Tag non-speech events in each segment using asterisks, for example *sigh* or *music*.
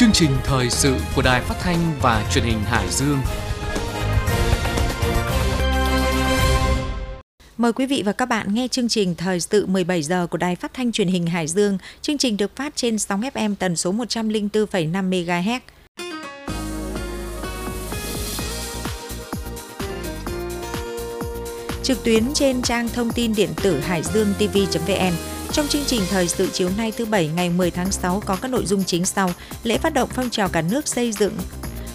Chương trình thời sự của Đài Phát thanh và Truyền hình Hải Dương. Mời quý vị và các bạn nghe chương trình thời sự 17 giờ của Đài Phát thanh Truyền hình Hải Dương. Chương trình được phát trên sóng FM tần số 104,5 MHz. Trực tuyến trên trang thông tin điện tử hải dương tv.vn trong chương trình thời sự chiều nay thứ Bảy ngày 10 tháng 6 có các nội dung chính sau. Lễ phát động phong trào cả nước xây dựng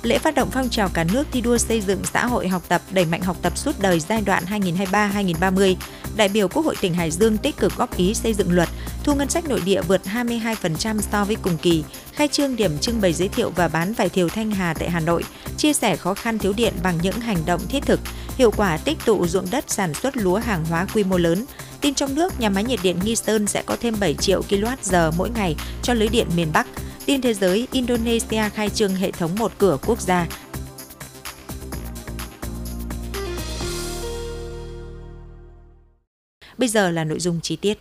Lễ phát động phong trào cả nước thi đua xây dựng xã hội học tập đẩy mạnh học tập suốt đời giai đoạn 2023-2030. Đại biểu Quốc hội tỉnh Hải Dương tích cực góp ý xây dựng luật, thu ngân sách nội địa vượt 22% so với cùng kỳ, khai trương điểm trưng bày giới thiệu và bán vải thiều Thanh Hà tại Hà Nội, chia sẻ khó khăn thiếu điện bằng những hành động thiết thực, hiệu quả tích tụ ruộng đất sản xuất lúa hàng hóa quy mô lớn, Tin trong nước, nhà máy nhiệt điện Nghi Sơn sẽ có thêm 7 triệu kWh mỗi ngày cho lưới điện miền Bắc. Tin thế giới, Indonesia khai trương hệ thống một cửa quốc gia. Bây giờ là nội dung chi tiết.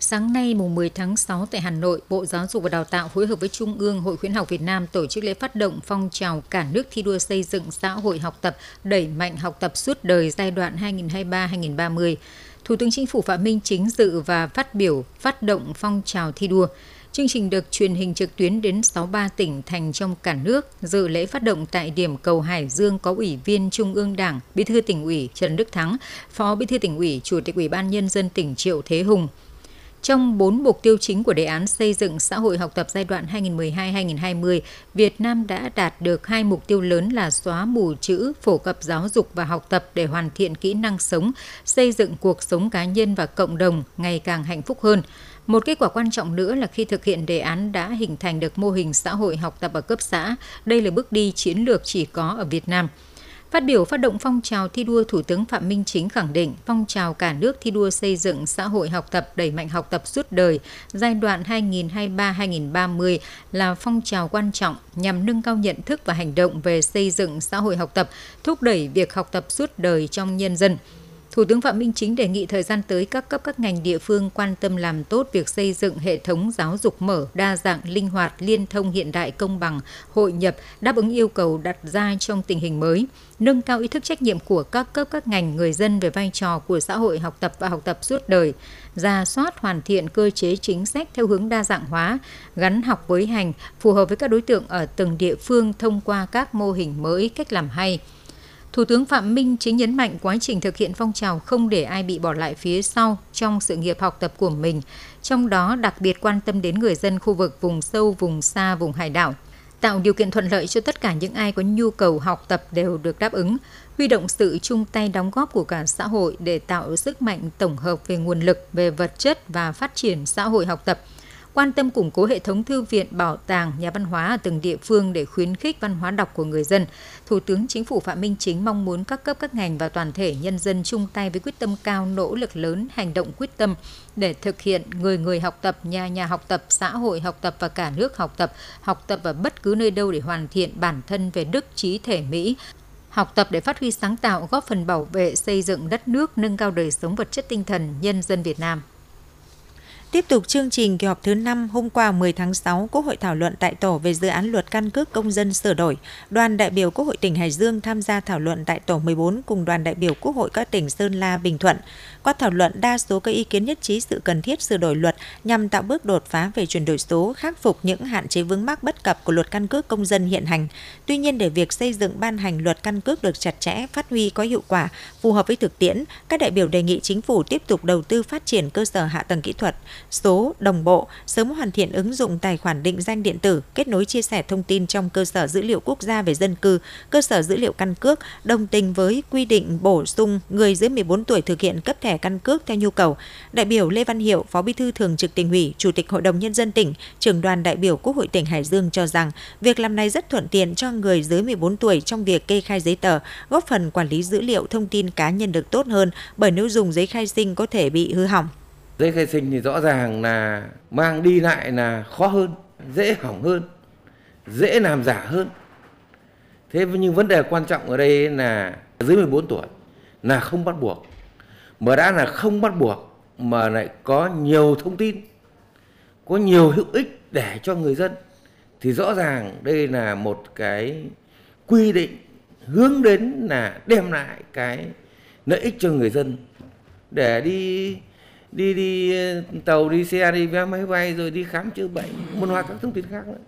Sáng nay mùng 10 tháng 6 tại Hà Nội, Bộ Giáo dục và Đào tạo phối hợp với Trung ương Hội khuyến học Việt Nam tổ chức lễ phát động phong trào cả nước thi đua xây dựng xã hội học tập, đẩy mạnh học tập suốt đời giai đoạn 2023-2030. Thủ tướng Chính phủ Phạm Minh Chính dự và phát biểu phát động phong trào thi đua. Chương trình được truyền hình trực tuyến đến 63 tỉnh thành trong cả nước. Dự lễ phát động tại điểm cầu Hải Dương có Ủy viên Trung ương Đảng, Bí thư tỉnh ủy Trần Đức Thắng, Phó Bí thư tỉnh ủy, Chủ tịch Ủy ban Nhân dân tỉnh Triệu Thế Hùng, trong bốn mục tiêu chính của đề án xây dựng xã hội học tập giai đoạn 2012-2020, Việt Nam đã đạt được hai mục tiêu lớn là xóa mù chữ, phổ cập giáo dục và học tập để hoàn thiện kỹ năng sống, xây dựng cuộc sống cá nhân và cộng đồng ngày càng hạnh phúc hơn. Một kết quả quan trọng nữa là khi thực hiện đề án đã hình thành được mô hình xã hội học tập ở cấp xã. Đây là bước đi chiến lược chỉ có ở Việt Nam. Phát biểu phát động phong trào thi đua, Thủ tướng Phạm Minh Chính khẳng định phong trào cả nước thi đua xây dựng xã hội học tập đẩy mạnh học tập suốt đời giai đoạn 2023-2030 là phong trào quan trọng nhằm nâng cao nhận thức và hành động về xây dựng xã hội học tập, thúc đẩy việc học tập suốt đời trong nhân dân. Thủ tướng Phạm Minh Chính đề nghị thời gian tới các cấp các ngành địa phương quan tâm làm tốt việc xây dựng hệ thống giáo dục mở, đa dạng, linh hoạt, liên thông hiện đại công bằng, hội nhập, đáp ứng yêu cầu đặt ra trong tình hình mới, nâng cao ý thức trách nhiệm của các cấp các ngành người dân về vai trò của xã hội học tập và học tập suốt đời, ra soát hoàn thiện cơ chế chính sách theo hướng đa dạng hóa, gắn học với hành, phù hợp với các đối tượng ở từng địa phương thông qua các mô hình mới, cách làm hay – Thủ tướng Phạm Minh chính nhấn mạnh quá trình thực hiện phong trào không để ai bị bỏ lại phía sau trong sự nghiệp học tập của mình, trong đó đặc biệt quan tâm đến người dân khu vực vùng sâu, vùng xa, vùng hải đảo, tạo điều kiện thuận lợi cho tất cả những ai có nhu cầu học tập đều được đáp ứng, huy động sự chung tay đóng góp của cả xã hội để tạo sức mạnh tổng hợp về nguồn lực, về vật chất và phát triển xã hội học tập – quan tâm củng cố hệ thống thư viện, bảo tàng, nhà văn hóa ở từng địa phương để khuyến khích văn hóa đọc của người dân. Thủ tướng Chính phủ Phạm Minh Chính mong muốn các cấp các ngành và toàn thể nhân dân chung tay với quyết tâm cao, nỗ lực lớn, hành động quyết tâm để thực hiện người người học tập, nhà nhà học tập, xã hội học tập và cả nước học tập, học tập ở bất cứ nơi đâu để hoàn thiện bản thân về đức trí thể Mỹ, học tập để phát huy sáng tạo, góp phần bảo vệ, xây dựng đất nước, nâng cao đời sống vật chất tinh thần nhân dân Việt Nam. Tiếp tục chương trình kỳ họp thứ 5 hôm qua 10 tháng 6, Quốc hội thảo luận tại tổ về dự án luật căn cước công dân sửa đổi. Đoàn đại biểu Quốc hội tỉnh Hải Dương tham gia thảo luận tại tổ 14 cùng đoàn đại biểu Quốc hội các tỉnh Sơn La, Bình Thuận. Qua thảo luận, đa số các ý kiến nhất trí sự cần thiết sửa đổi luật nhằm tạo bước đột phá về chuyển đổi số, khắc phục những hạn chế vướng mắc bất cập của luật căn cước công dân hiện hành. Tuy nhiên, để việc xây dựng ban hành luật căn cước được chặt chẽ, phát huy có hiệu quả, phù hợp với thực tiễn, các đại biểu đề nghị chính phủ tiếp tục đầu tư phát triển cơ sở hạ tầng kỹ thuật, số, đồng bộ, sớm hoàn thiện ứng dụng tài khoản định danh điện tử, kết nối chia sẻ thông tin trong cơ sở dữ liệu quốc gia về dân cư, cơ sở dữ liệu căn cước, đồng tình với quy định bổ sung người dưới 14 tuổi thực hiện cấp thẻ căn cước theo nhu cầu. Đại biểu Lê Văn Hiệu, Phó Bí thư Thường trực tỉnh ủy, Chủ tịch Hội đồng Nhân dân tỉnh, trưởng đoàn đại biểu Quốc hội tỉnh Hải Dương cho rằng việc làm này rất thuận tiện cho người dưới 14 tuổi trong việc kê khai giấy tờ, góp phần quản lý dữ liệu thông tin cá nhân được tốt hơn bởi nếu dùng giấy khai sinh có thể bị hư hỏng. Giấy khai sinh thì rõ ràng là mang đi lại là khó hơn, dễ hỏng hơn, dễ làm giả hơn. Thế nhưng vấn đề quan trọng ở đây là dưới 14 tuổi là không bắt buộc. Mà đã là không bắt buộc mà lại có nhiều thông tin, có nhiều hữu ích để cho người dân thì rõ ràng đây là một cái quy định hướng đến là đem lại cái lợi ích cho người dân để đi đi đi tàu đi xe đi vé máy bay rồi đi khám chữa bệnh một loạt các thông tin khác nữa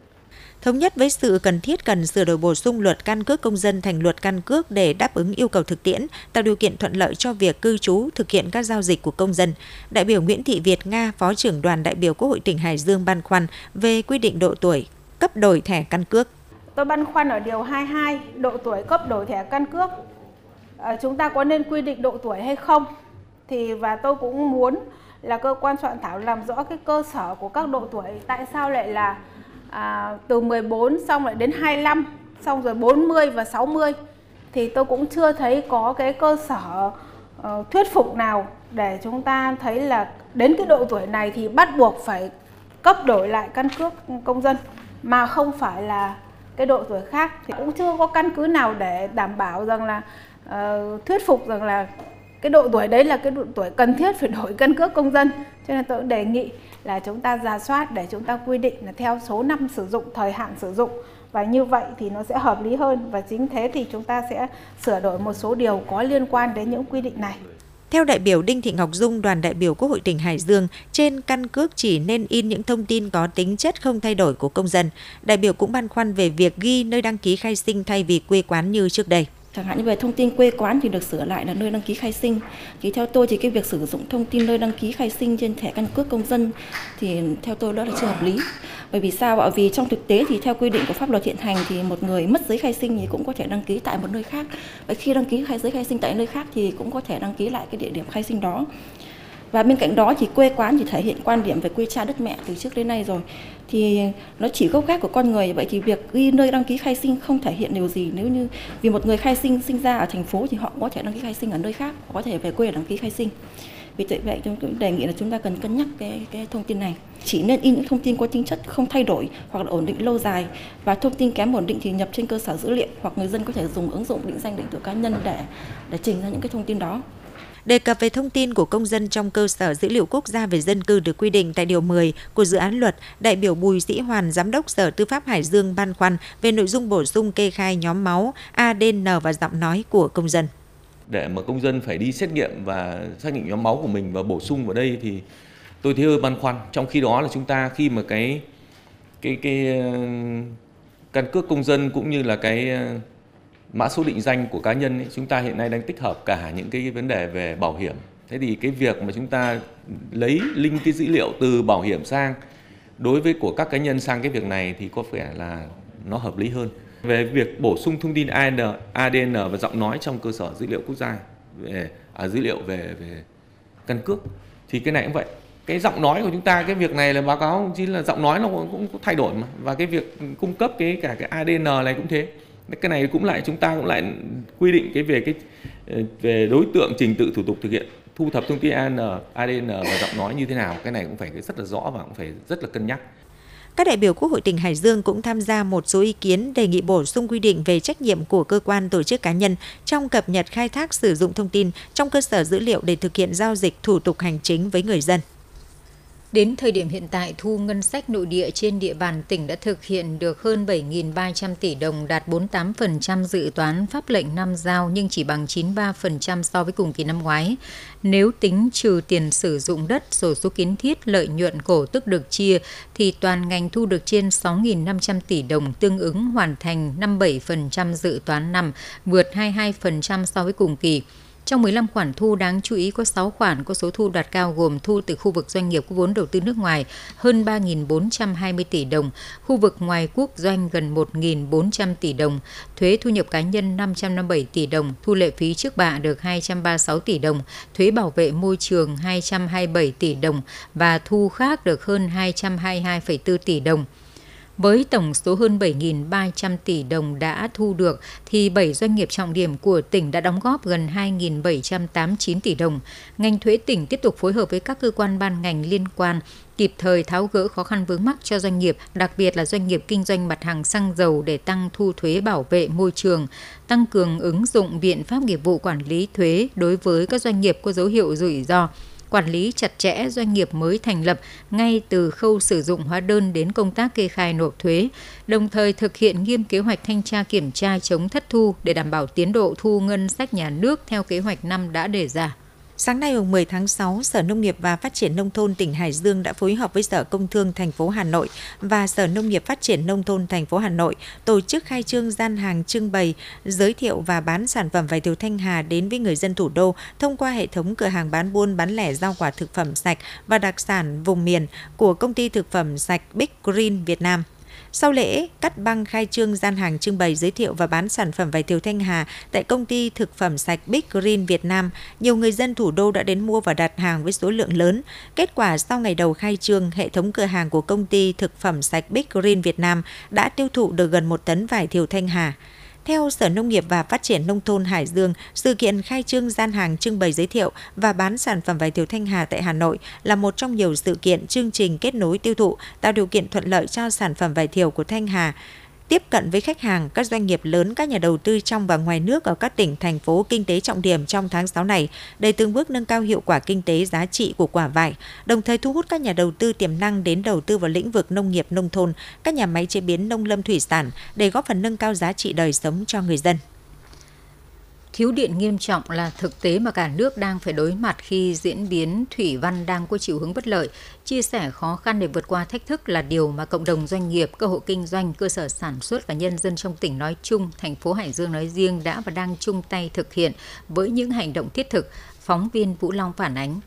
thống nhất với sự cần thiết cần sửa đổi bổ sung luật căn cước công dân thành luật căn cước để đáp ứng yêu cầu thực tiễn, tạo điều kiện thuận lợi cho việc cư trú, thực hiện các giao dịch của công dân. Đại biểu Nguyễn Thị Việt Nga, Phó trưởng đoàn đại biểu Quốc hội tỉnh Hải Dương băn khoăn về quy định độ tuổi cấp đổi thẻ căn cước. Tôi băn khoăn ở điều 22, độ tuổi cấp đổi thẻ căn cước. À, chúng ta có nên quy định độ tuổi hay không? Thì và tôi cũng muốn là cơ quan soạn thảo làm rõ cái cơ sở của các độ tuổi. Tại sao lại là à, từ 14 xong lại đến 25 xong rồi 40 và 60 thì tôi cũng chưa thấy có cái cơ sở uh, thuyết phục nào để chúng ta thấy là đến cái độ tuổi này thì bắt buộc phải cấp đổi lại căn cước công dân mà không phải là cái độ tuổi khác. Thì cũng chưa có căn cứ nào để đảm bảo rằng là uh, thuyết phục rằng là cái độ tuổi đấy là cái độ tuổi cần thiết phải đổi căn cước công dân cho nên tôi cũng đề nghị là chúng ta ra soát để chúng ta quy định là theo số năm sử dụng thời hạn sử dụng và như vậy thì nó sẽ hợp lý hơn và chính thế thì chúng ta sẽ sửa đổi một số điều có liên quan đến những quy định này. Theo đại biểu Đinh Thị Ngọc Dung, đoàn đại biểu Quốc hội tỉnh Hải Dương, trên căn cước chỉ nên in những thông tin có tính chất không thay đổi của công dân. Đại biểu cũng băn khoăn về việc ghi nơi đăng ký khai sinh thay vì quê quán như trước đây chẳng hạn như về thông tin quê quán thì được sửa lại là nơi đăng ký khai sinh. Thì theo tôi thì cái việc sử dụng thông tin nơi đăng ký khai sinh trên thẻ căn cước công dân thì theo tôi đó là chưa hợp lý. Bởi vì sao ạ? Vì trong thực tế thì theo quy định của pháp luật hiện hành thì một người mất giấy khai sinh thì cũng có thể đăng ký tại một nơi khác. Và khi đăng ký khai, giấy khai sinh tại nơi khác thì cũng có thể đăng ký lại cái địa điểm khai sinh đó và bên cạnh đó thì quê quán thì thể hiện quan điểm về quê cha đất mẹ từ trước đến nay rồi. Thì nó chỉ gốc gác của con người. Vậy thì việc ghi nơi đăng ký khai sinh không thể hiện điều gì. Nếu như vì một người khai sinh sinh ra ở thành phố thì họ có thể đăng ký khai sinh ở nơi khác, có thể về quê đăng ký khai sinh. Vì vậy tôi đề nghị là chúng ta cần cân nhắc cái cái thông tin này. Chỉ nên in những thông tin có tính chất không thay đổi hoặc là ổn định lâu dài. Và thông tin kém ổn định thì nhập trên cơ sở dữ liệu hoặc người dân có thể dùng ứng dụng định danh điện tử cá nhân để để trình ra những cái thông tin đó. Đề cập về thông tin của công dân trong cơ sở dữ liệu quốc gia về dân cư được quy định tại Điều 10 của dự án luật, đại biểu Bùi Sĩ Hoàn, Giám đốc Sở Tư pháp Hải Dương băn khoăn về nội dung bổ sung kê khai nhóm máu, ADN và giọng nói của công dân. Để mà công dân phải đi xét nghiệm và xác định nhóm máu của mình và bổ sung vào đây thì tôi thấy hơi băn khoăn. Trong khi đó là chúng ta khi mà cái cái cái ờ, căn cước công dân cũng như là cái ờ, mã số định danh của cá nhân ấy, chúng ta hiện nay đang tích hợp cả những cái vấn đề về bảo hiểm. Thế thì cái việc mà chúng ta lấy linh cái dữ liệu từ bảo hiểm sang đối với của các cá nhân sang cái việc này thì có vẻ là nó hợp lý hơn. Về việc bổ sung thông tin ADN, ADN và giọng nói trong cơ sở dữ liệu quốc gia về à, dữ liệu về về căn cước thì cái này cũng vậy. Cái giọng nói của chúng ta cái việc này là báo cáo chính là giọng nói nó cũng, cũng thay đổi mà. Và cái việc cung cấp cái cả cái ADN này cũng thế cái này cũng lại chúng ta cũng lại quy định cái về cái ờ, về đối tượng trình tự thủ tục thực hiện thu thập thông tin ADN, ADN và giọng nói như thế nào cái này cũng phải rất là rõ và cũng phải rất là cân nhắc. Các đại biểu Quốc hội tỉnh Hải Dương cũng tham gia một số ý kiến đề nghị bổ sung quy định về trách nhiệm của cơ quan tổ chức cá nhân trong cập nhật khai thác sử dụng thông tin trong cơ sở dữ liệu để thực hiện giao dịch thủ tục hành chính với người dân. Đến thời điểm hiện tại, thu ngân sách nội địa trên địa bàn tỉnh đã thực hiện được hơn 7.300 tỷ đồng, đạt 48% dự toán pháp lệnh năm giao nhưng chỉ bằng 93% so với cùng kỳ năm ngoái. Nếu tính trừ tiền sử dụng đất, sổ số kiến thiết, lợi nhuận cổ tức được chia, thì toàn ngành thu được trên 6.500 tỷ đồng, tương ứng hoàn thành 57% dự toán năm, vượt 22% so với cùng kỳ. Trong 15 khoản thu đáng chú ý có 6 khoản có số thu đạt cao gồm thu từ khu vực doanh nghiệp có vốn đầu tư nước ngoài hơn 3.420 tỷ đồng, khu vực ngoài quốc doanh gần 1.400 tỷ đồng, thuế thu nhập cá nhân 557 tỷ đồng, thu lệ phí trước bạ được 236 tỷ đồng, thuế bảo vệ môi trường 227 tỷ đồng và thu khác được hơn 222,4 tỷ đồng. Với tổng số hơn 7.300 tỷ đồng đã thu được, thì 7 doanh nghiệp trọng điểm của tỉnh đã đóng góp gần 2.789 tỷ đồng. Ngành thuế tỉnh tiếp tục phối hợp với các cơ quan ban ngành liên quan kịp thời tháo gỡ khó khăn vướng mắc cho doanh nghiệp, đặc biệt là doanh nghiệp kinh doanh mặt hàng xăng dầu để tăng thu thuế bảo vệ môi trường, tăng cường ứng dụng biện pháp nghiệp vụ quản lý thuế đối với các doanh nghiệp có dấu hiệu rủi ro quản lý chặt chẽ doanh nghiệp mới thành lập ngay từ khâu sử dụng hóa đơn đến công tác kê khai nộp thuế, đồng thời thực hiện nghiêm kế hoạch thanh tra kiểm tra chống thất thu để đảm bảo tiến độ thu ngân sách nhà nước theo kế hoạch năm đã đề ra. Sáng nay mùng 10 tháng 6, Sở Nông nghiệp và Phát triển nông thôn tỉnh Hải Dương đã phối hợp với Sở Công Thương thành phố Hà Nội và Sở Nông nghiệp Phát triển nông thôn thành phố Hà Nội tổ chức khai trương gian hàng trưng bày, giới thiệu và bán sản phẩm vải thiều Thanh Hà đến với người dân thủ đô thông qua hệ thống cửa hàng bán buôn bán lẻ rau quả thực phẩm sạch và đặc sản vùng miền của công ty thực phẩm sạch Big Green Việt Nam. Sau lễ cắt băng khai trương gian hàng trưng bày giới thiệu và bán sản phẩm vải thiều Thanh Hà tại công ty thực phẩm sạch Big Green Việt Nam, nhiều người dân thủ đô đã đến mua và đặt hàng với số lượng lớn. Kết quả sau ngày đầu khai trương, hệ thống cửa hàng của công ty thực phẩm sạch Big Green Việt Nam đã tiêu thụ được gần một tấn vải thiều Thanh Hà. Theo Sở Nông nghiệp và Phát triển Nông thôn Hải Dương, sự kiện khai trương gian hàng trưng bày giới thiệu và bán sản phẩm vải thiều Thanh Hà tại Hà Nội là một trong nhiều sự kiện chương trình kết nối tiêu thụ, tạo điều kiện thuận lợi cho sản phẩm vải thiều của Thanh Hà tiếp cận với khách hàng, các doanh nghiệp lớn, các nhà đầu tư trong và ngoài nước ở các tỉnh, thành phố kinh tế trọng điểm trong tháng 6 này để từng bước nâng cao hiệu quả kinh tế giá trị của quả vải, đồng thời thu hút các nhà đầu tư tiềm năng đến đầu tư vào lĩnh vực nông nghiệp nông thôn, các nhà máy chế biến nông lâm thủy sản để góp phần nâng cao giá trị đời sống cho người dân. Thiếu điện nghiêm trọng là thực tế mà cả nước đang phải đối mặt khi diễn biến thủy văn đang có chiều hướng bất lợi. Chia sẻ khó khăn để vượt qua thách thức là điều mà cộng đồng doanh nghiệp, cơ hội kinh doanh, cơ sở sản xuất và nhân dân trong tỉnh nói chung, thành phố Hải Dương nói riêng đã và đang chung tay thực hiện với những hành động thiết thực, phóng viên Vũ Long phản ánh.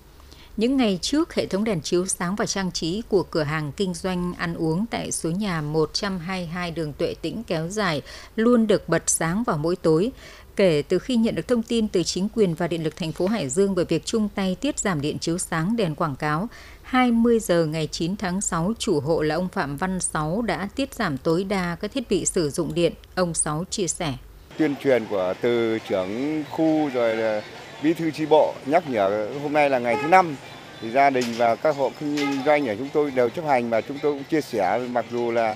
Những ngày trước, hệ thống đèn chiếu sáng và trang trí của cửa hàng kinh doanh ăn uống tại số nhà 122 đường Tuệ Tĩnh kéo dài luôn được bật sáng vào mỗi tối. Kể từ khi nhận được thông tin từ chính quyền và điện lực thành phố Hải Dương về việc chung tay tiết giảm điện chiếu sáng đèn quảng cáo, 20 giờ ngày 9 tháng 6, chủ hộ là ông Phạm Văn Sáu đã tiết giảm tối đa các thiết bị sử dụng điện. Ông Sáu chia sẻ. Tuyên truyền của từ trưởng khu rồi là bí thư chi bộ nhắc nhở hôm nay là ngày thứ năm thì gia đình và các hộ kinh doanh ở chúng tôi đều chấp hành và chúng tôi cũng chia sẻ mặc dù là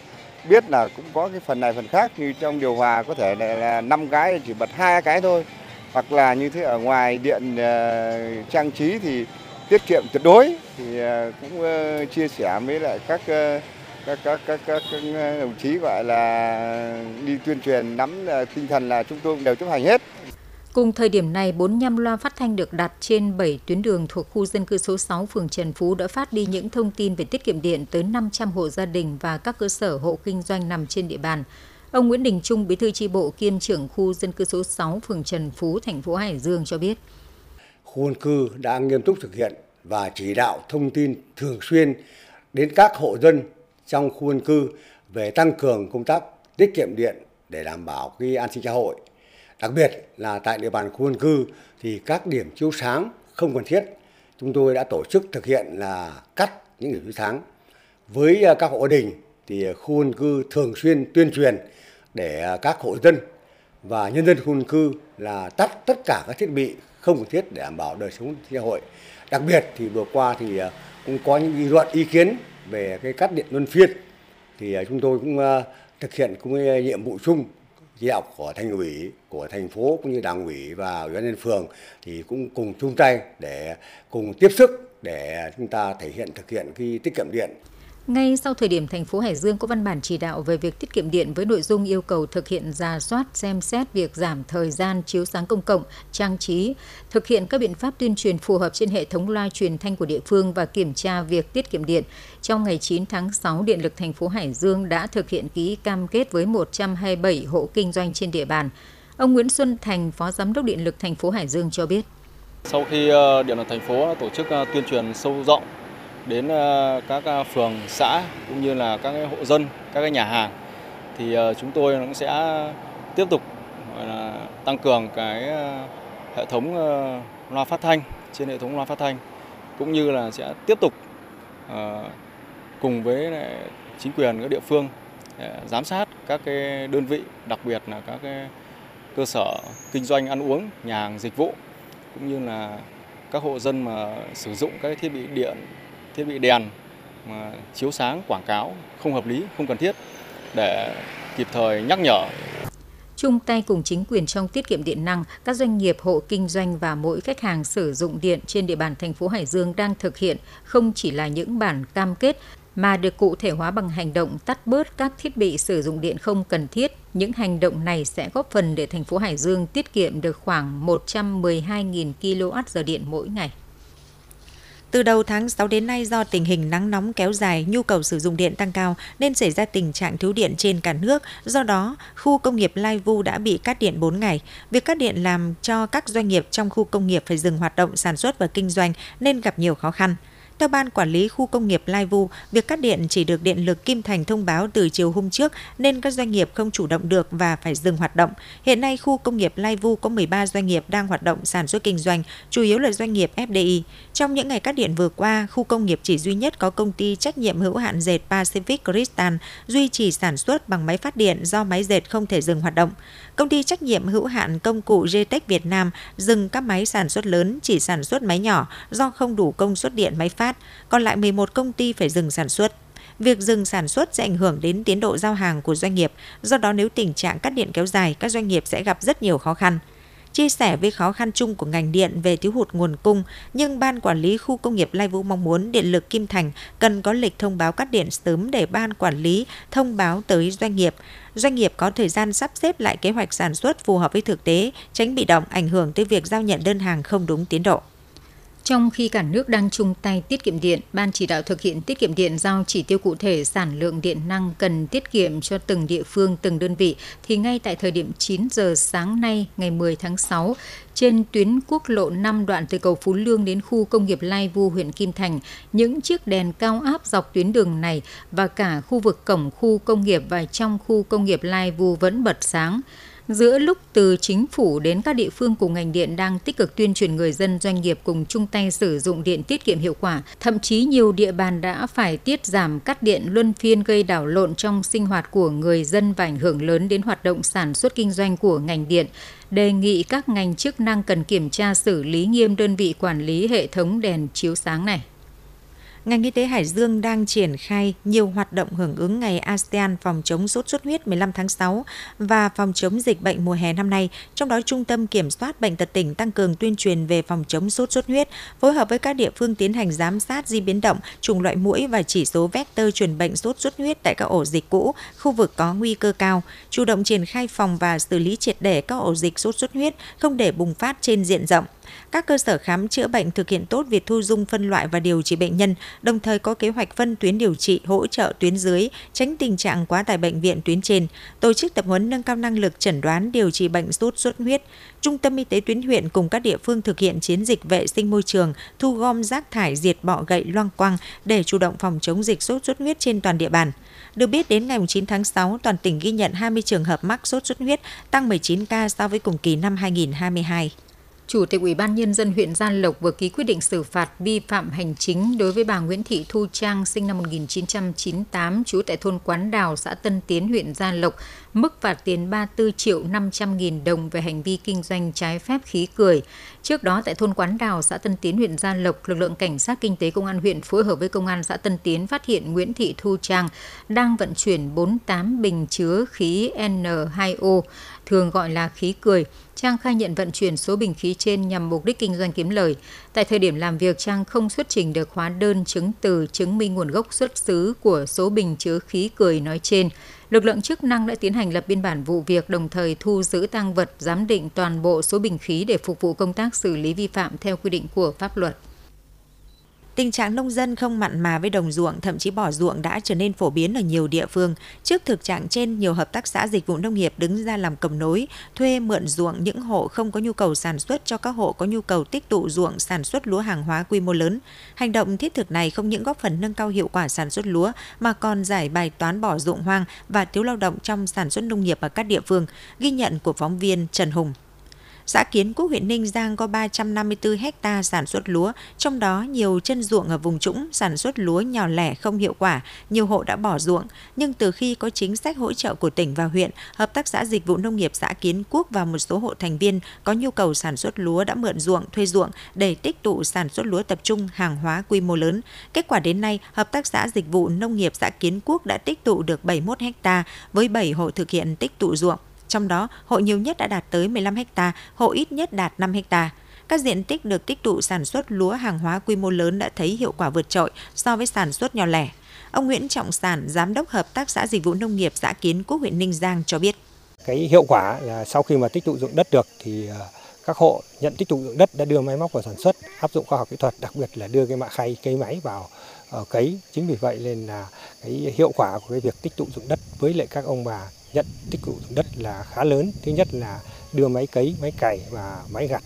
biết là cũng có cái phần này phần khác như trong điều hòa có thể là năm cái chỉ bật hai cái thôi. Hoặc là như thế ở ngoài điện uh, trang trí thì tiết kiệm tuyệt đối. Thì uh, cũng uh, chia sẻ với lại các các, các các các các đồng chí gọi là đi tuyên truyền nắm tinh thần là chúng tôi đều chấp hành hết. Cùng thời điểm này, 45 loa phát thanh được đặt trên 7 tuyến đường thuộc khu dân cư số 6 phường Trần Phú đã phát đi những thông tin về tiết kiệm điện tới 500 hộ gia đình và các cơ sở hộ kinh doanh nằm trên địa bàn. Ông Nguyễn Đình Trung, Bí thư tri bộ kiêm trưởng khu dân cư số 6 phường Trần Phú, thành phố Hải Dương cho biết. Khu dân cư đã nghiêm túc thực hiện và chỉ đạo thông tin thường xuyên đến các hộ dân trong khu dân cư về tăng cường công tác tiết kiệm điện để đảm bảo cái an sinh xã hội Đặc biệt là tại địa bàn khu dân cư thì các điểm chiếu sáng không cần thiết. Chúng tôi đã tổ chức thực hiện là cắt những điểm chiếu sáng. Với à, các hộ đình thì khu dân cư thường xuyên tuyên truyền để à, các hộ dân và nhân dân khu dân cư là tắt tất cả các thiết bị không cần thiết để đảm bảo đời sống xã hội. Đặc biệt thì vừa qua thì à, cũng có những ý luận, ý kiến về cái cắt điện luân phiên thì chúng tôi cũng thực hiện cũng nhiệm vụ chung chỉ đạo của thành ủy, của thành phố cũng như đảng ủy và ủy ban nhân phường thì cũng cùng chung tay để cùng tiếp sức để chúng ta thể hiện, thực hiện cái tiết kiệm điện ngay sau thời điểm thành phố Hải Dương có văn bản chỉ đạo về việc tiết kiệm điện với nội dung yêu cầu thực hiện ra soát xem xét việc giảm thời gian chiếu sáng công cộng, trang trí, thực hiện các biện pháp tuyên truyền phù hợp trên hệ thống loa truyền thanh của địa phương và kiểm tra việc tiết kiệm điện. Trong ngày 9 tháng 6, Điện lực thành phố Hải Dương đã thực hiện ký cam kết với 127 hộ kinh doanh trên địa bàn. Ông Nguyễn Xuân Thành, Phó Giám đốc Điện lực thành phố Hải Dương cho biết. Sau khi ờ, Điện lực thành phố tổ chức ờ, tuyên truyền sâu rộng đến ờ, các ờ, phường xã cũng như là các hộ dân, các nhà hàng thì ờ, chúng tôi cũng sẽ tiếp tục tăng cường cái hệ thống loa phát thanh trên hệ thống loa phát thanh cũng như là sẽ tiếp tục cùng với chính quyền các địa phương giám sát các cái đơn vị đặc biệt là các cái cơ sở kinh doanh ăn uống nhà hàng dịch vụ cũng như là các hộ dân mà sử dụng các thiết bị điện thiết bị đèn mà chiếu sáng quảng cáo không hợp lý, không cần thiết để kịp thời nhắc nhở chung tay cùng chính quyền trong tiết kiệm điện năng, các doanh nghiệp, hộ kinh doanh và mỗi khách hàng sử dụng điện trên địa bàn thành phố Hải Dương đang thực hiện không chỉ là những bản cam kết mà được cụ thể hóa bằng hành động tắt bớt các thiết bị sử dụng điện không cần thiết. Những hành động này sẽ góp phần để thành phố Hải Dương tiết kiệm được khoảng 112.000 kWh điện mỗi ngày. Từ đầu tháng 6 đến nay do tình hình nắng nóng kéo dài, nhu cầu sử dụng điện tăng cao nên xảy ra tình trạng thiếu điện trên cả nước. Do đó, khu công nghiệp Lai Vu đã bị cắt điện 4 ngày. Việc cắt điện làm cho các doanh nghiệp trong khu công nghiệp phải dừng hoạt động sản xuất và kinh doanh nên gặp nhiều khó khăn. Theo Ban Quản lý Khu công nghiệp Lai Vu, việc cắt điện chỉ được Điện lực Kim Thành thông báo từ chiều hôm trước nên các doanh nghiệp không chủ động được và phải dừng hoạt động. Hiện nay, khu công nghiệp Lai Vu có 13 doanh nghiệp đang hoạt động sản xuất kinh doanh, chủ yếu là doanh nghiệp FDI. Trong những ngày cắt điện vừa qua, khu công nghiệp chỉ duy nhất có công ty trách nhiệm hữu hạn dệt Pacific Crystal duy trì sản xuất bằng máy phát điện do máy dệt không thể dừng hoạt động. Công ty trách nhiệm hữu hạn công cụ Gtech Việt Nam dừng các máy sản xuất lớn chỉ sản xuất máy nhỏ do không đủ công suất điện máy phát, còn lại 11 công ty phải dừng sản xuất. Việc dừng sản xuất sẽ ảnh hưởng đến tiến độ giao hàng của doanh nghiệp, do đó nếu tình trạng cắt điện kéo dài, các doanh nghiệp sẽ gặp rất nhiều khó khăn chia sẻ với khó khăn chung của ngành điện về thiếu hụt nguồn cung, nhưng Ban Quản lý Khu công nghiệp Lai Vũ mong muốn Điện lực Kim Thành cần có lịch thông báo cắt điện sớm để Ban Quản lý thông báo tới doanh nghiệp. Doanh nghiệp có thời gian sắp xếp lại kế hoạch sản xuất phù hợp với thực tế, tránh bị động ảnh hưởng tới việc giao nhận đơn hàng không đúng tiến độ. Trong khi cả nước đang chung tay tiết kiệm điện, Ban chỉ đạo thực hiện tiết kiệm điện giao chỉ tiêu cụ thể sản lượng điện năng cần tiết kiệm cho từng địa phương, từng đơn vị, thì ngay tại thời điểm 9 giờ sáng nay, ngày 10 tháng 6, trên tuyến quốc lộ 5 đoạn từ cầu Phú Lương đến khu công nghiệp Lai Vu, huyện Kim Thành, những chiếc đèn cao áp dọc tuyến đường này và cả khu vực cổng khu công nghiệp và trong khu công nghiệp Lai Vu vẫn bật sáng giữa lúc từ chính phủ đến các địa phương cùng ngành điện đang tích cực tuyên truyền người dân doanh nghiệp cùng chung tay sử dụng điện tiết kiệm hiệu quả, thậm chí nhiều địa bàn đã phải tiết giảm cắt điện luân phiên gây đảo lộn trong sinh hoạt của người dân và ảnh hưởng lớn đến hoạt động sản xuất kinh doanh của ngành điện. Đề nghị các ngành chức năng cần kiểm tra xử lý nghiêm đơn vị quản lý hệ thống đèn chiếu sáng này ngành y tế Hải Dương đang triển khai nhiều hoạt động hưởng ứng ngày ASEAN phòng chống sốt xuất huyết 15 tháng 6 và phòng chống dịch bệnh mùa hè năm nay, trong đó Trung tâm Kiểm soát Bệnh tật tỉnh tăng cường tuyên truyền về phòng chống sốt xuất huyết, phối hợp với các địa phương tiến hành giám sát di biến động, chủng loại mũi và chỉ số vector truyền bệnh sốt xuất huyết tại các ổ dịch cũ, khu vực có nguy cơ cao, chủ động triển khai phòng và xử lý triệt để các ổ dịch sốt xuất huyết, không để bùng phát trên diện rộng các cơ sở khám chữa bệnh thực hiện tốt việc thu dung phân loại và điều trị bệnh nhân, đồng thời có kế hoạch phân tuyến điều trị hỗ trợ tuyến dưới, tránh tình trạng quá tải bệnh viện tuyến trên, tổ chức tập huấn nâng cao năng lực chẩn đoán điều trị bệnh sốt xuất huyết. Trung tâm y tế tuyến huyện cùng các địa phương thực hiện chiến dịch vệ sinh môi trường, thu gom rác thải diệt bọ gậy loang quang để chủ động phòng chống dịch sốt xuất huyết trên toàn địa bàn. Được biết đến ngày 9 tháng 6, toàn tỉnh ghi nhận 20 trường hợp mắc sốt xuất huyết, tăng 19 ca so với cùng kỳ năm 2022. Chủ tịch Ủy ban Nhân dân huyện Gia Lộc vừa ký quyết định xử phạt vi phạm hành chính đối với bà Nguyễn Thị Thu Trang sinh năm 1998, trú tại thôn Quán Đào, xã Tân Tiến, huyện Gia Lộc, mức phạt tiền 34 triệu 500 nghìn đồng về hành vi kinh doanh trái phép khí cười. Trước đó tại thôn Quán Đào, xã Tân Tiến, huyện Gia Lộc, lực lượng cảnh sát kinh tế công an huyện phối hợp với công an xã Tân Tiến phát hiện Nguyễn Thị Thu Trang đang vận chuyển 48 bình chứa khí N2O, thường gọi là khí cười. Trang khai nhận vận chuyển số bình khí trên nhằm mục đích kinh doanh kiếm lời. Tại thời điểm làm việc, Trang không xuất trình được hóa đơn chứng từ chứng minh nguồn gốc xuất xứ của số bình chứa khí cười nói trên. Lực lượng chức năng đã tiến hành lập biên bản vụ việc đồng thời thu giữ tăng vật giám định toàn bộ số bình khí để phục vụ công tác xử lý vi phạm theo quy định của pháp luật. Tình trạng nông dân không mặn mà với đồng ruộng, thậm chí bỏ ruộng đã trở nên phổ biến ở nhiều địa phương. Trước thực trạng trên, nhiều hợp tác xã dịch vụ nông nghiệp đứng ra làm cầm nối, thuê mượn ruộng những hộ không có nhu cầu sản xuất cho các hộ có nhu cầu tích tụ ruộng sản xuất lúa hàng hóa quy mô lớn. Hành động thiết thực này không những góp phần nâng cao hiệu quả sản xuất lúa mà còn giải bài toán bỏ ruộng hoang và thiếu lao động trong sản xuất nông nghiệp ở các địa phương, ghi nhận của phóng viên Trần Hùng. Xã Kiến Quốc huyện Ninh Giang có 354 hecta sản xuất lúa, trong đó nhiều chân ruộng ở vùng trũng sản xuất lúa nhỏ lẻ không hiệu quả, nhiều hộ đã bỏ ruộng. Nhưng từ khi có chính sách hỗ trợ của tỉnh và huyện, Hợp tác xã Dịch vụ Nông nghiệp xã Kiến Quốc và một số hộ thành viên có nhu cầu sản xuất lúa đã mượn ruộng, thuê ruộng để tích tụ sản xuất lúa tập trung hàng hóa quy mô lớn. Kết quả đến nay, Hợp tác xã Dịch vụ Nông nghiệp xã Kiến Quốc đã tích tụ được 71 hecta với 7 hộ thực hiện tích tụ ruộng trong đó hộ nhiều nhất đã đạt tới 15 ha, hộ ít nhất đạt 5 ha. Các diện tích được tích tụ sản xuất lúa hàng hóa quy mô lớn đã thấy hiệu quả vượt trội so với sản xuất nhỏ lẻ. Ông Nguyễn Trọng Sản, Giám đốc Hợp tác xã Dịch vụ Nông nghiệp xã Kiến Quốc huyện Ninh Giang cho biết. Cái hiệu quả là sau khi mà tích tụ dụng đất được thì à, các hộ nhận tích tụ dụng đất đã đưa máy móc vào sản xuất, áp dụng khoa học kỹ thuật, đặc biệt là đưa cái mạ khay cây máy vào ờ, cấy. Chính vì vậy nên là cái hiệu quả của cái việc tích tụ dụng đất với lại các ông bà nhận tích tụ đất là khá lớn. Thứ nhất là đưa máy cấy, máy cày và máy gặt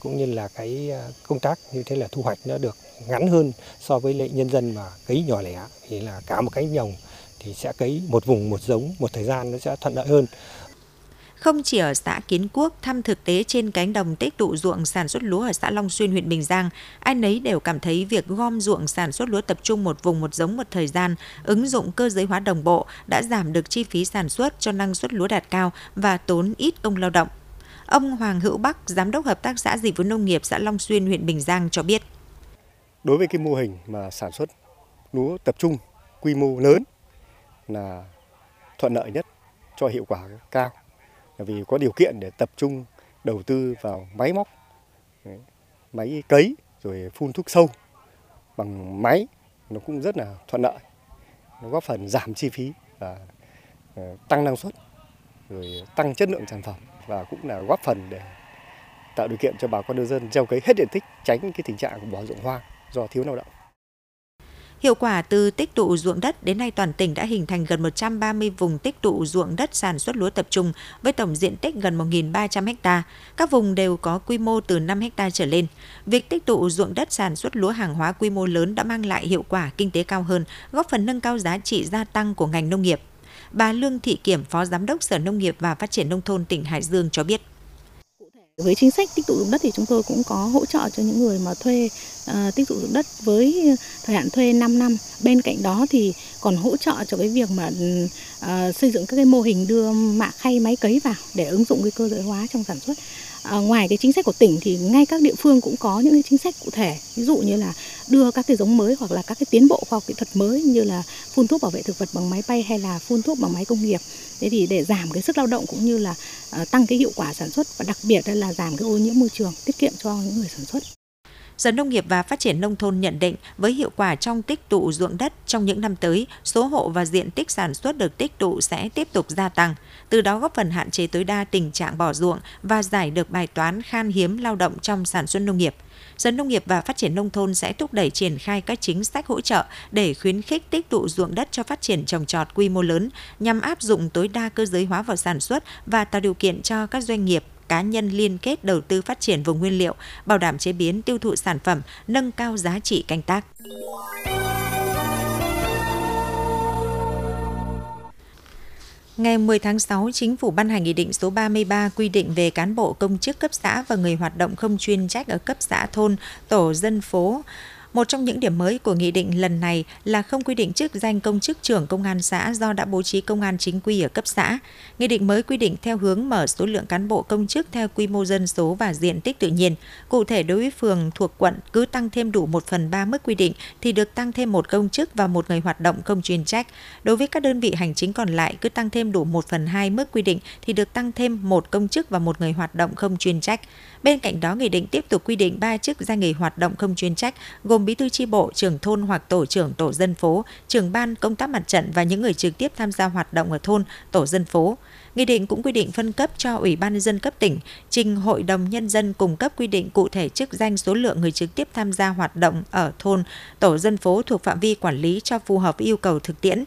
cũng như là cái ờ, công tác như thế là thu hoạch nó được ngắn hơn so với lệ nhân dân mà cấy nhỏ lẻ thì là cả một cánh đồng thì sẽ cấy một vùng một giống một thời gian nó sẽ thuận lợi hơn không chỉ ở xã Kiến Quốc, thăm thực tế trên cánh đồng tích tụ ruộng sản xuất lúa ở xã Long Xuyên, huyện Bình Giang, ai nấy đều cảm thấy việc gom ruộng sản xuất lúa tập trung một vùng một giống một thời gian, ứng dụng cơ giới hóa đồng bộ đã giảm được chi phí sản xuất cho năng suất lúa đạt cao và tốn ít công lao động. Ông Hoàng Hữu Bắc, Giám đốc Hợp tác xã Dịch vụ Nông nghiệp xã Long Xuyên, huyện Bình Giang cho biết. Đối với cái mô hình mà sản xuất lúa tập trung quy mô lớn là thuận lợi nhất cho hiệu quả cao vì có điều kiện để tập trung, đầu tư vào máy móc máy cấy, rồi phun thuốc sâu bằng máy, nó cũng rất là thuận lợi nó góp phần giảm chi phí và ờ, tăng năng suất, rồi tăng chất lượng sản phẩm và cũng là góp phần để tạo điều kiện cho bà con nông dân gieo cấy hết diện tích, tránh cái tình trạng bỏ ruộng hoang do thiếu lao động. Hiệu quả từ tích tụ ruộng đất đến nay toàn tỉnh đã hình thành gần 130 vùng tích tụ ruộng đất sản xuất lúa tập trung với tổng diện tích gần 1.300 ha. Các vùng đều có quy mô từ 5 ha trở lên. Việc tích tụ ruộng đất sản xuất lúa hàng hóa quy mô lớn đã mang lại hiệu quả kinh tế cao hơn, góp phần nâng cao giá trị gia tăng của ngành nông nghiệp. Bà Lương Thị Kiểm, Phó Giám đốc Sở Nông nghiệp và Phát triển Nông thôn tỉnh Hải Dương cho biết. Với chính sách tích tụ dụng đất thì chúng tôi cũng có hỗ trợ cho những người mà thuê uh, tích tụ dụng đất với thời hạn thuê 5 năm. Bên cạnh đó thì còn hỗ trợ cho cái việc mà uh, xây dựng các cái mô hình đưa mạ khay máy cấy vào để ứng dụng cái cơ giới hóa trong sản xuất. À, ngoài cái chính sách của tỉnh thì ngay các địa phương cũng có những cái chính sách cụ thể. Ví dụ như là đưa các cái giống mới hoặc là các cái tiến bộ khoa học kỹ thuật mới như là phun thuốc bảo vệ thực vật bằng máy bay hay là phun thuốc bằng máy công nghiệp. Thế thì để giảm cái sức lao động cũng như là ờ, tăng cái hiệu quả sản xuất và đặc biệt là giảm cái ô nhiễm môi trường tiết kiệm cho những người sản xuất. Sở Nông nghiệp và Phát triển Nông thôn nhận định với hiệu quả trong tích tụ ruộng đất trong những năm tới, số hộ và diện tích sản xuất được tích tụ sẽ tiếp tục gia tăng, từ đó góp phần hạn chế tối đa tình trạng bỏ ruộng và giải được bài toán khan hiếm lao động trong sản xuất nông nghiệp. Sở Nông nghiệp và Phát triển Nông thôn sẽ thúc đẩy triển khai các chính sách hỗ trợ để khuyến khích tích tụ ruộng đất cho phát triển trồng trọt quy mô lớn nhằm áp dụng tối đa cơ giới hóa vào sản xuất và tạo điều kiện cho các doanh nghiệp cá nhân liên kết đầu tư phát triển vùng nguyên liệu, bảo đảm chế biến tiêu thụ sản phẩm, nâng cao giá trị canh tác. Ngày 10 tháng 6, Chính phủ ban hành Nghị định số 33 quy định về cán bộ công chức cấp xã và người hoạt động không chuyên trách ở cấp xã thôn, tổ dân phố một trong những điểm mới của nghị định lần này là không quy định chức danh công chức trưởng công an xã do đã bố trí công an chính quy ở cấp xã. Nghị định mới quy định theo hướng mở số lượng cán bộ công chức theo quy mô dân số và diện tích tự nhiên. Cụ thể đối với phường thuộc quận cứ tăng thêm đủ 1 phần 3 mức quy định thì được tăng thêm một công chức và một người hoạt động không chuyên trách. Đối với các đơn vị hành chính còn lại cứ tăng thêm đủ 1 phần 2 mức quy định thì được tăng thêm một công chức và một người hoạt động không chuyên trách. Bên cạnh đó, Nghị định tiếp tục quy định ba chức danh nghề hoạt động không chuyên trách, gồm bí thư chi bộ, trưởng thôn hoặc tổ trưởng tổ dân phố, trưởng ban công tác mặt trận và những người trực tiếp tham gia hoạt động ở thôn, tổ dân phố. Nghị định cũng quy định phân cấp cho Ủy ban nhân dân cấp tỉnh, trình Hội đồng Nhân dân cung cấp quy định cụ thể chức danh số lượng người trực tiếp tham gia hoạt động ở thôn, tổ dân phố thuộc phạm vi quản lý cho phù hợp với yêu cầu thực tiễn.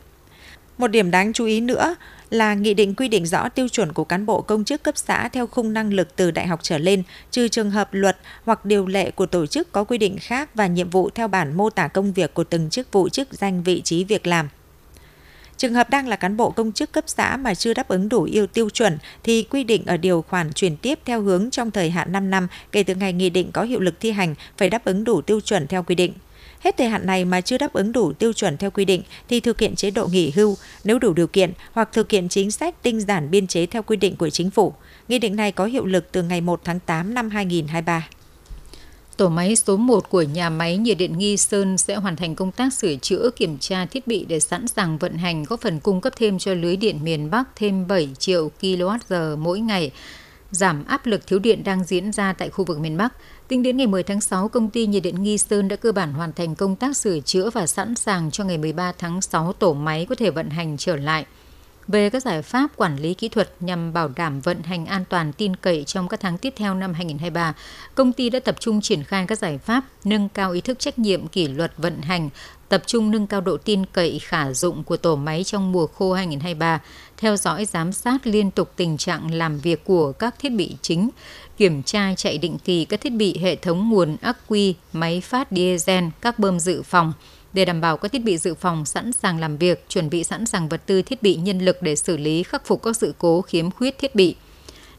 Một điểm đáng chú ý nữa là nghị định quy định rõ tiêu chuẩn của cán bộ công chức cấp xã theo khung năng lực từ đại học trở lên, trừ trường hợp luật hoặc điều lệ của tổ chức có quy định khác và nhiệm vụ theo bản mô tả công việc của từng chức vụ chức danh vị trí việc làm. Trường hợp đang là cán bộ công chức cấp xã mà chưa đáp ứng đủ yêu tiêu chuẩn thì quy định ở điều khoản chuyển tiếp theo hướng trong thời hạn 5 năm kể từ ngày nghị định có hiệu lực thi hành phải đáp ứng đủ tiêu chuẩn theo quy định. Hết thời hạn này mà chưa đáp ứng đủ tiêu chuẩn theo quy định thì thực hiện chế độ nghỉ hưu nếu đủ điều kiện hoặc thực hiện chính sách tinh giản biên chế theo quy định của chính phủ. Nghị định này có hiệu lực từ ngày 1 tháng 8 năm 2023. Tổ máy số 1 của nhà máy nhiệt điện Nghi Sơn sẽ hoàn thành công tác sửa chữa, kiểm tra thiết bị để sẵn sàng vận hành, góp phần cung cấp thêm cho lưới điện miền Bắc thêm 7 triệu kWh mỗi ngày, giảm áp lực thiếu điện đang diễn ra tại khu vực miền Bắc. Tính đến ngày 10 tháng 6, công ty nhiệt điện Nghi Sơn đã cơ bản hoàn thành công tác sửa chữa và sẵn sàng cho ngày 13 tháng 6 tổ máy có thể vận hành trở lại. Về các giải pháp quản lý kỹ thuật nhằm bảo đảm vận hành an toàn tin cậy trong các tháng tiếp theo năm 2023, công ty đã tập trung triển khai các giải pháp nâng cao ý thức trách nhiệm kỷ luật vận hành, tập trung nâng cao độ tin cậy khả dụng của tổ máy trong mùa khô 2023, theo dõi giám sát liên tục tình trạng làm việc của các thiết bị chính, kiểm tra chạy định kỳ các thiết bị hệ thống nguồn ắc quy, máy phát diesel, các bơm dự phòng, để đảm bảo các thiết bị dự phòng sẵn sàng làm việc, chuẩn bị sẵn sàng vật tư thiết bị nhân lực để xử lý khắc phục các sự cố khiếm khuyết thiết bị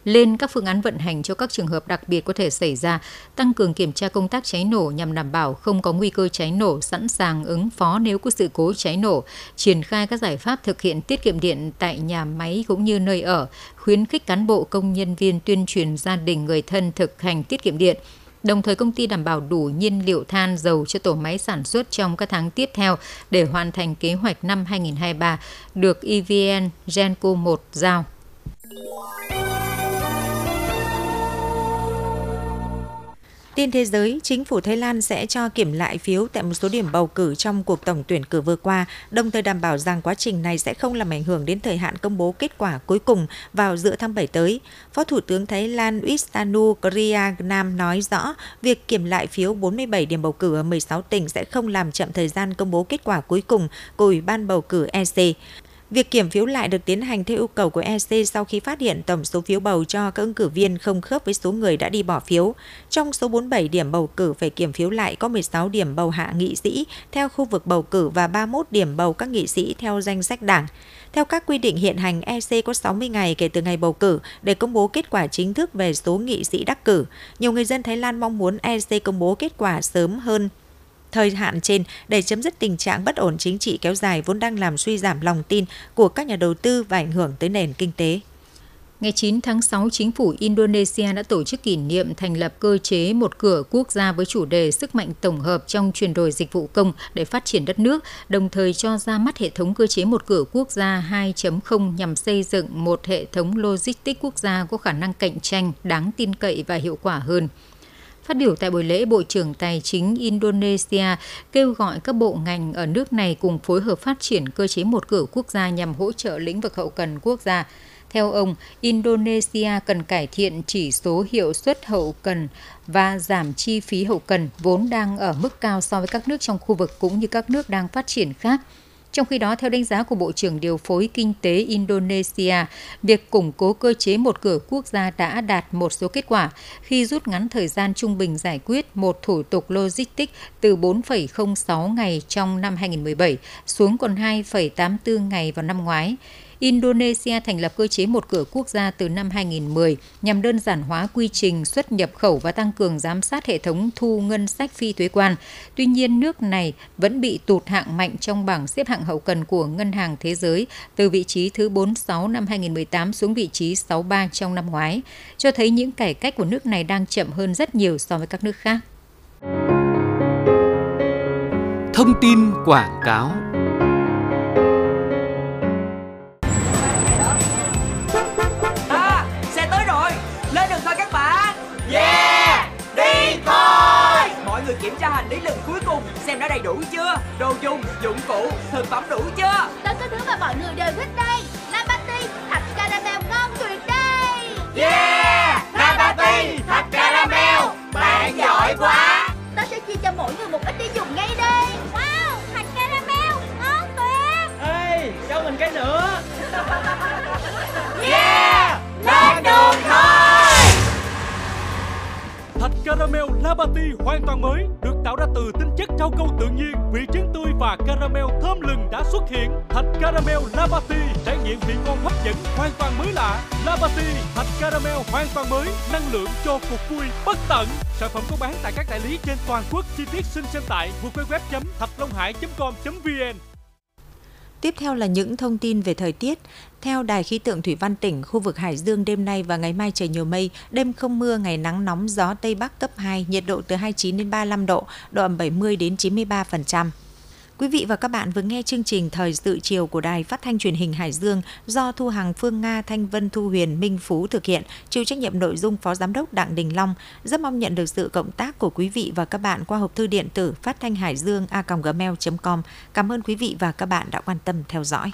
lên các phương án vận hành cho các trường hợp đặc biệt có thể xảy ra, tăng cường kiểm tra công tác cháy nổ nhằm đảm bảo không có nguy cơ cháy nổ, sẵn sàng ứng phó nếu có sự cố cháy nổ, triển khai các giải pháp thực hiện tiết kiệm điện tại nhà máy cũng như nơi ở, khuyến khích cán bộ công nhân viên tuyên truyền gia đình người thân thực hành tiết kiệm điện, Đồng thời công ty đảm bảo đủ nhiên liệu than dầu cho tổ máy sản xuất trong các tháng tiếp theo để hoàn thành kế hoạch năm 2023 được EVN Genco 1 giao. Tin thế giới, chính phủ Thái Lan sẽ cho kiểm lại phiếu tại một số điểm bầu cử trong cuộc tổng tuyển cử vừa qua, đồng thời đảm bảo rằng quá trình này sẽ không làm ảnh hưởng đến thời hạn công bố kết quả cuối cùng vào giữa tháng 7 tới. Phó Thủ tướng Thái Lan Wisnu Kriyanam nói rõ, việc kiểm lại phiếu 47 điểm bầu cử ở 16 tỉnh sẽ không làm chậm thời gian công bố kết quả cuối cùng của Ủy ban bầu cử EC. Việc kiểm phiếu lại được tiến hành theo yêu cầu của EC sau khi phát hiện tổng số phiếu bầu cho các ứng cử viên không khớp với số người đã đi bỏ phiếu. Trong số 47 điểm bầu cử phải kiểm phiếu lại có 16 điểm bầu hạ nghị sĩ theo khu vực bầu cử và 31 điểm bầu các nghị sĩ theo danh sách đảng. Theo các quy định hiện hành, EC có 60 ngày kể từ ngày bầu cử để công bố kết quả chính thức về số nghị sĩ đắc cử. Nhiều người dân Thái Lan mong muốn EC công bố kết quả sớm hơn thời hạn trên để chấm dứt tình trạng bất ổn chính trị kéo dài vốn đang làm suy giảm lòng tin của các nhà đầu tư và ảnh hưởng tới nền kinh tế. Ngày 9 tháng 6, chính phủ Indonesia đã tổ chức kỷ niệm thành lập cơ chế một cửa quốc gia với chủ đề sức mạnh tổng hợp trong chuyển đổi dịch vụ công để phát triển đất nước, đồng thời cho ra mắt hệ thống cơ chế một cửa quốc gia 2.0 nhằm xây dựng một hệ thống logistics quốc gia có khả năng cạnh tranh, đáng tin cậy và hiệu quả hơn. Phát biểu tại buổi lễ, Bộ trưởng Tài chính Indonesia kêu gọi các bộ ngành ở nước này cùng phối hợp phát triển cơ chế một cửa quốc gia nhằm hỗ trợ lĩnh vực hậu cần quốc gia. Theo ông, Indonesia cần cải thiện chỉ số hiệu suất hậu cần và giảm chi phí hậu cần vốn đang ở mức cao so với các nước trong khu vực cũng như các nước đang phát triển khác. Trong khi đó, theo đánh giá của Bộ trưởng Điều phối Kinh tế Indonesia, việc củng cố cơ chế một cửa quốc gia đã đạt một số kết quả khi rút ngắn thời gian trung bình giải quyết một thủ tục logistics từ 4,06 ngày trong năm 2017 xuống còn 2,84 ngày vào năm ngoái. Indonesia thành lập cơ chế một cửa quốc gia từ năm 2010 nhằm đơn giản hóa quy trình xuất nhập khẩu và tăng cường giám sát hệ thống thu ngân sách phi thuế quan. Tuy nhiên, nước này vẫn bị tụt hạng mạnh trong bảng xếp hạng hậu cần của Ngân hàng Thế giới từ vị trí thứ 46 năm 2018 xuống vị trí 63 trong năm ngoái, cho thấy những cải cách của nước này đang chậm hơn rất nhiều so với các nước khác. Thông tin quảng cáo xem đã đầy đủ chưa? Đồ dùng dụng cụ thực phẩm đủ chưa? Tất cả thứ mà mọi người đều thích đây. Labati thạch caramel ngon tuyệt đây. Yeah! Labati thạch caramel. Bạn giỏi quá. Ta sẽ chia cho mỗi người một ít để dùng ngay đây. Wow thạch caramel ngon tuyệt. Ê cho mình cái nữa. *laughs* Yeah! Lên đường thôi! Thạch caramel Labati hoàn toàn mới được tạo ra từ tinh chất rau câu tự nhiên, vị trứng tươi và caramel thơm lừng đã xuất hiện. Thạch caramel Labati trải nghiệm vị ngon hấp dẫn hoàn toàn mới lạ. Labati thạch caramel hoàn toàn mới, năng lượng cho cuộc vui bất tận. Sản phẩm có bán tại các đại lý trên toàn quốc. Chi tiết xin xem tại www.thạchlonghải.com.vn Tiếp theo là những thông tin về thời tiết. Theo Đài khí tượng Thủy văn tỉnh, khu vực Hải Dương đêm nay và ngày mai trời nhiều mây, đêm không mưa, ngày nắng nóng, gió Tây Bắc cấp 2, nhiệt độ từ 29 đến 35 độ, độ ẩm 70 đến 93%. Quý vị và các bạn vừa nghe chương trình Thời sự chiều của Đài Phát thanh Truyền hình Hải Dương do Thu Hằng Phương Nga, Thanh Vân Thu Huyền, Minh Phú thực hiện, chịu trách nhiệm nội dung Phó Giám đốc Đặng Đình Long. Rất mong nhận được sự cộng tác của quý vị và các bạn qua hộp thư điện tử phát thanh hải dương a gmail.com. Cảm ơn quý vị và các bạn đã quan tâm theo dõi.